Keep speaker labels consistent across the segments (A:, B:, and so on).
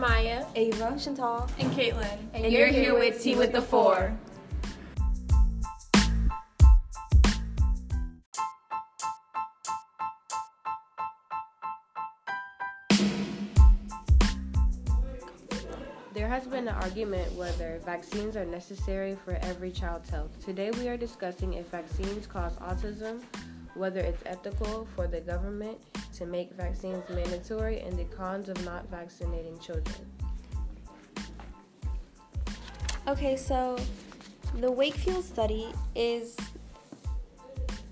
A: Maya,
B: Ava, Chantal,
C: and Caitlin.
A: And, and you're, you're here with Tea with the Four. There has been an argument whether vaccines are necessary for every child's health. Today we are discussing if vaccines cause autism, whether it's ethical for the government to make vaccines mandatory, and the cons of not vaccinating children.
B: Okay, so the Wakefield study is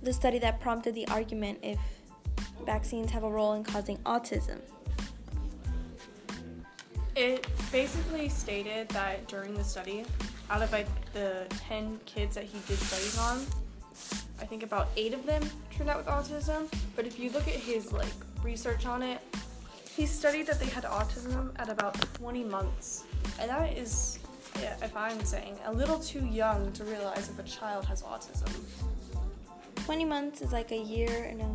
B: the study that prompted the argument if vaccines have a role in causing autism.
C: It basically stated that during the study, out of like the 10 kids that he did studies on, I think about eight of them turned out with autism. But if you look at his like research on it, he studied that they had autism at about 20 months, and that is, yeah, if I'm saying, a little too young to realize if a child has autism.
B: 20 months is like a year and a.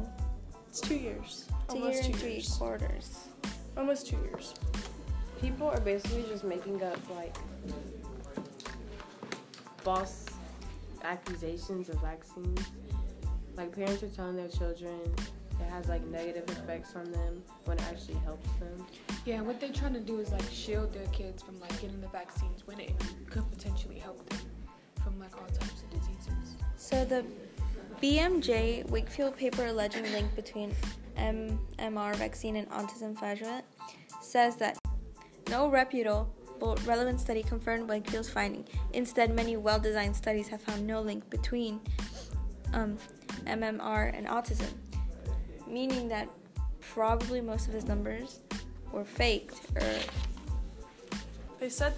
C: It's two years.
B: It's Almost a year and three years. quarters.
C: Almost two years.
A: People are basically just making up like false accusations of vaccines. Like parents are telling their children it has like negative effects on them when it actually helps them.
D: Yeah, what they're trying to do is like shield their kids from like getting the vaccines when it could potentially help them from like all types of diseases.
B: So the BMJ Wakefield paper alleging link between MMR vaccine and autism flagellant says that no reputable relevant study confirmed Wakefield's finding. Instead, many well designed studies have found no link between um, MMR and autism, meaning that probably most of his numbers were faked or.
C: They said,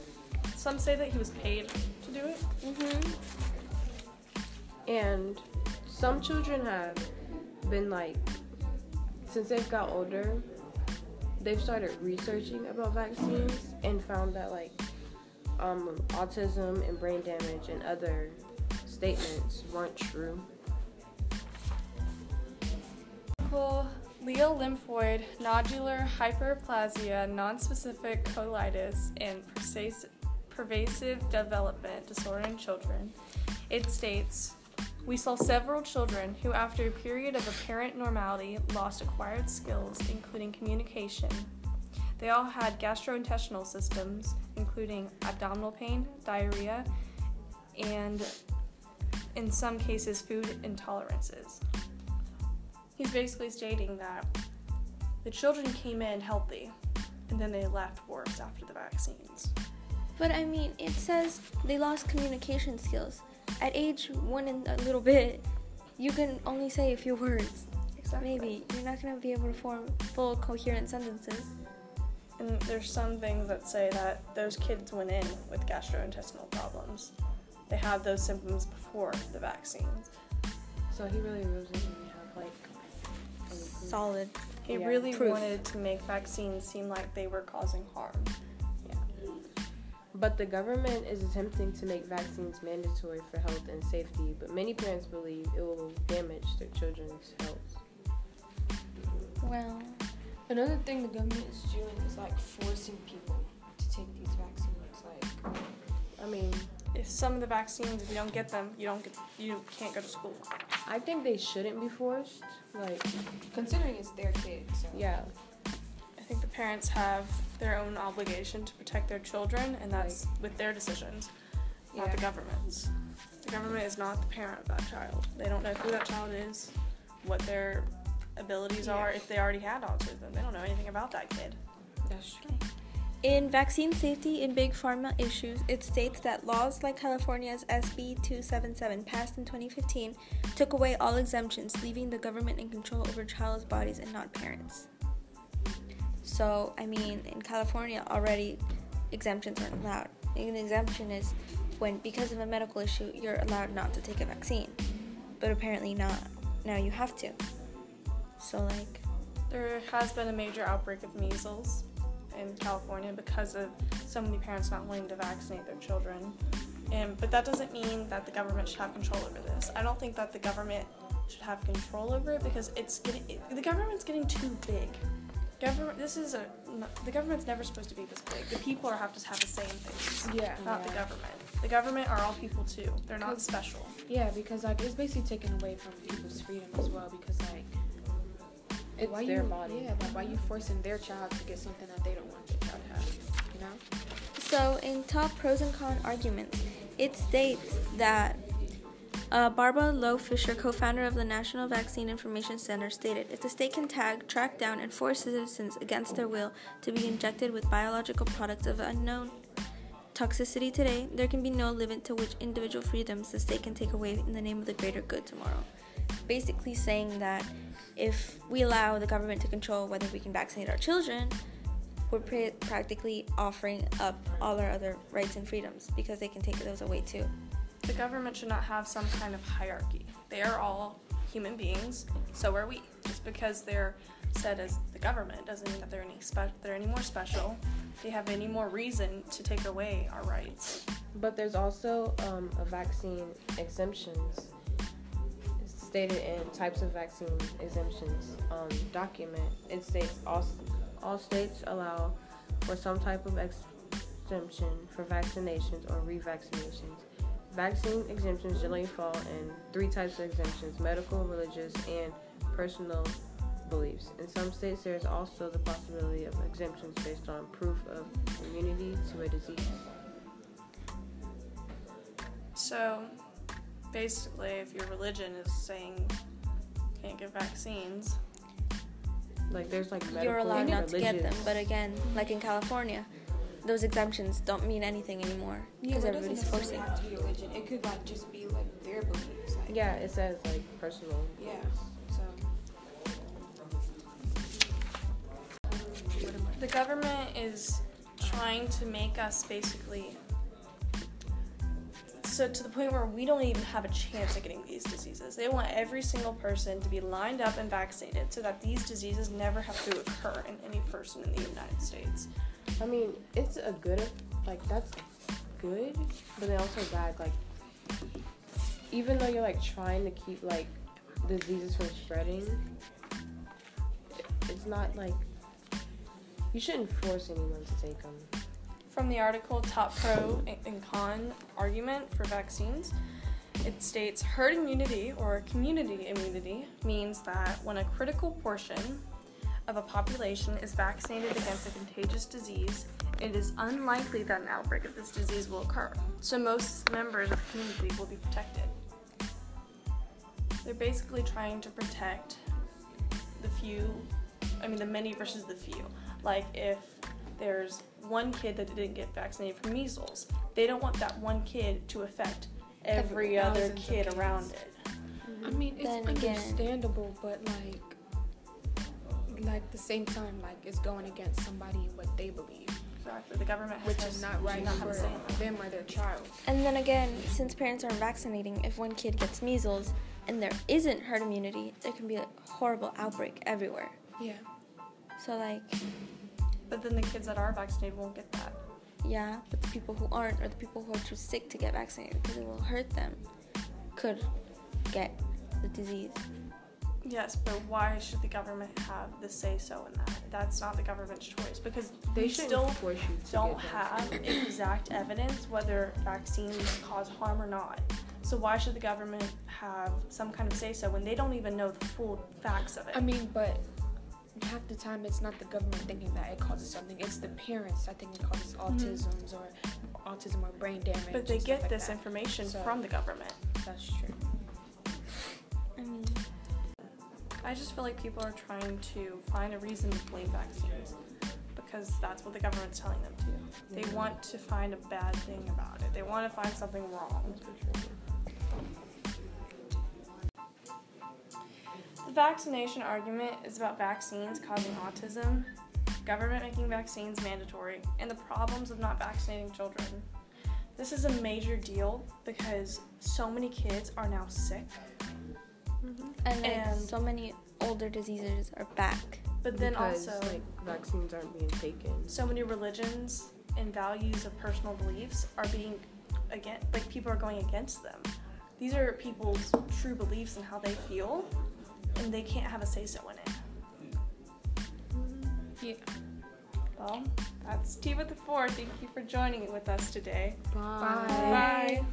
C: some say that he was paid to do it.
B: Mm-hmm.
A: And some children have been like, since they've got older, they've started researching about vaccines and found that like um, autism and brain damage and other statements weren't true.
C: Ileal lymphoid, nodular hyperplasia, nonspecific colitis, and pervasive development disorder in children. It states we saw several children who, after a period of apparent normality, lost acquired skills, including communication. They all had gastrointestinal systems, including abdominal pain, diarrhea, and in some cases, food intolerances. He's basically stating that the children came in healthy and then they left worse after the vaccines.
B: But I mean, it says they lost communication skills at age one and a little bit, you can only say a few words.
C: Exactly.
B: Maybe you're not gonna be able to form full coherent sentences.
C: And there's some things that say that those kids went in with gastrointestinal problems. They had those symptoms before the vaccines.
A: So he really doesn't even have like
B: solid.
C: He yeah, really proof. wanted to make vaccines seem like they were causing harm.
A: But the government is attempting to make vaccines mandatory for health and safety, but many parents believe it will damage their children's health.
B: Well,
D: another thing the government is doing is like forcing people to take these vaccines. Like,
C: I mean, if some of the vaccines, if you don't get them, you don't get, you can't go to school.
A: I think they shouldn't be forced. Like,
D: considering it's their kids. So.
A: Yeah.
C: I think the parents have their own obligation to protect their children, and that's with their decisions, not yeah. the government's. The government is not the parent of that child. They don't know who that child is, what their abilities yeah. are, if they already had autism. They don't know anything about that kid.
D: That's true.
B: In vaccine safety in big pharma issues, it states that laws like California's SB 277, passed in 2015, took away all exemptions, leaving the government in control over child's bodies and not parents. So, I mean, in California already exemptions aren't allowed. An exemption is when, because of a medical issue, you're allowed not to take a vaccine. But apparently not. Now you have to. So, like.
C: There has been a major outbreak of measles in California because of so many parents not wanting to vaccinate their children. And, but that doesn't mean that the government should have control over this. I don't think that the government should have control over it because it's getting, it, the government's getting too big Government. This is a. n- The government's never supposed to be this big. The people are have to have the same things,
D: Yeah.
C: not the government. The government are all people too. They're not
D: Cause-
C: special.
D: Yeah, because like it's basically taken away from people's freedom as well. Because like,
A: It's
D: why
A: their
D: you,
A: body.
D: Yeah, like why you forcing their child to get something that they don't want their child to have? You know?
B: So, in top pros and con arguments, it states that uh, Barbara Loe Fisher, co founder of the National Vaccine Information Center, stated if the state can tag, track down, and force citizens against their will to be injected with biological products of unknown toxicity today, there can be no limit to which individual freedoms the state can take away in the name of the greater good tomorrow. Basically, saying that if we allow the government to control whether we can vaccinate our children, we're pra- practically offering up all our other rights and freedoms because they can take those away too.
C: The government should not have some kind of hierarchy. They are all human beings. So are we. Just because they're said as the government doesn't mean that they're any spe- they're any more special. They have any more reason to take away our rights.
A: But there's also um, a vaccine exemptions. Stated in types of vaccine exemptions um, document. It states all all states allow for some type of exemption for vaccinations or revaccinations. Vaccine exemptions generally fall in three types of exemptions: medical, religious, and personal beliefs. In some states, there is also the possibility of exemptions based on proof of immunity to a disease.
C: So basically, if your religion is saying you can't get vaccines,
A: Like there's like medical
B: You're allowed
A: and
B: not to get them, but again, like in California, those exemptions don't mean anything anymore because
D: but it doesn't
B: everybody's forcing.
D: have to be religion. It could like just be like their beliefs. Like,
A: yeah, it says like personal.
D: Yeah. So.
C: the government is trying to make us basically so to the point where we don't even have a chance at getting these diseases. They want every single person to be lined up and vaccinated so that these diseases never have to occur in any person in the United States.
A: I mean, it's a good like that's good, but then also bad. Like even though you're like trying to keep like diseases from spreading, it's not like you shouldn't force anyone to take them.
C: From the article Top Pro and Con Argument for Vaccines, it states herd immunity or community immunity means that when a critical portion of a population is vaccinated against a contagious disease, it is unlikely that an outbreak of this disease will occur. So most members of the community will be protected. They're basically trying to protect the few, I mean, the many versus the few. Like if there's one kid that didn't get vaccinated for measles, they don't want that one kid to affect every other kid around it.
D: I mean, it's
B: Then again-
D: understandable, but like, like the same time, like it's going against somebody what they believe,
C: Exactly. The government has
D: which
C: to
D: is not right
C: not have
D: for
C: a say in that.
D: them or their child.
B: And then again, since parents aren't vaccinating, if one kid gets measles and there isn't herd immunity, there can be a horrible outbreak everywhere.
D: Yeah.
B: So like,
C: But then the kids that are vaccinated won't get that.
B: yeah, but the people who aren't or the people who are too sick to get vaccinated because it will hurt them could get the disease.
C: Yes, but why should the government have the say so in that? That's not the government's choice because
A: They
C: still don't have exact evidence whether vaccines cause harm or not. So why should the government have some kind of say so when they don't even know the full facts of it?
D: I mean, but half the time it's not the government thinking that it causes something. It's the parents. I think it causes autisms or autism or brain damage.
C: Mm-hmm. but they get
D: like
C: this
D: that.
C: information
D: So-
C: from the government.
D: That's true.
B: I
C: just feel like people are trying to find a reason to blame vaccines because that's what the government's telling them to. They
A: mm-hmm.
C: want to find a bad thing about it. They want to find something wrong. The vaccination argument is about vaccines causing autism, government making vaccines mandatory, and the problems of not vaccinating children. This is a major deal because so many kids are now sick, Mm-hmm.
B: and like
C: And-
B: so many older diseases are back.
C: but then
A: because,
C: also
A: like vaccines aren't being taken.
C: so many religions and values of personal beliefs are being again like people are going against them these are people's true beliefs and how they feel and they can't have a say so in it
D: Yeah.
C: Well, that's Tea with the Four. Thank you for joining with us today.
D: Bye.
C: Bye.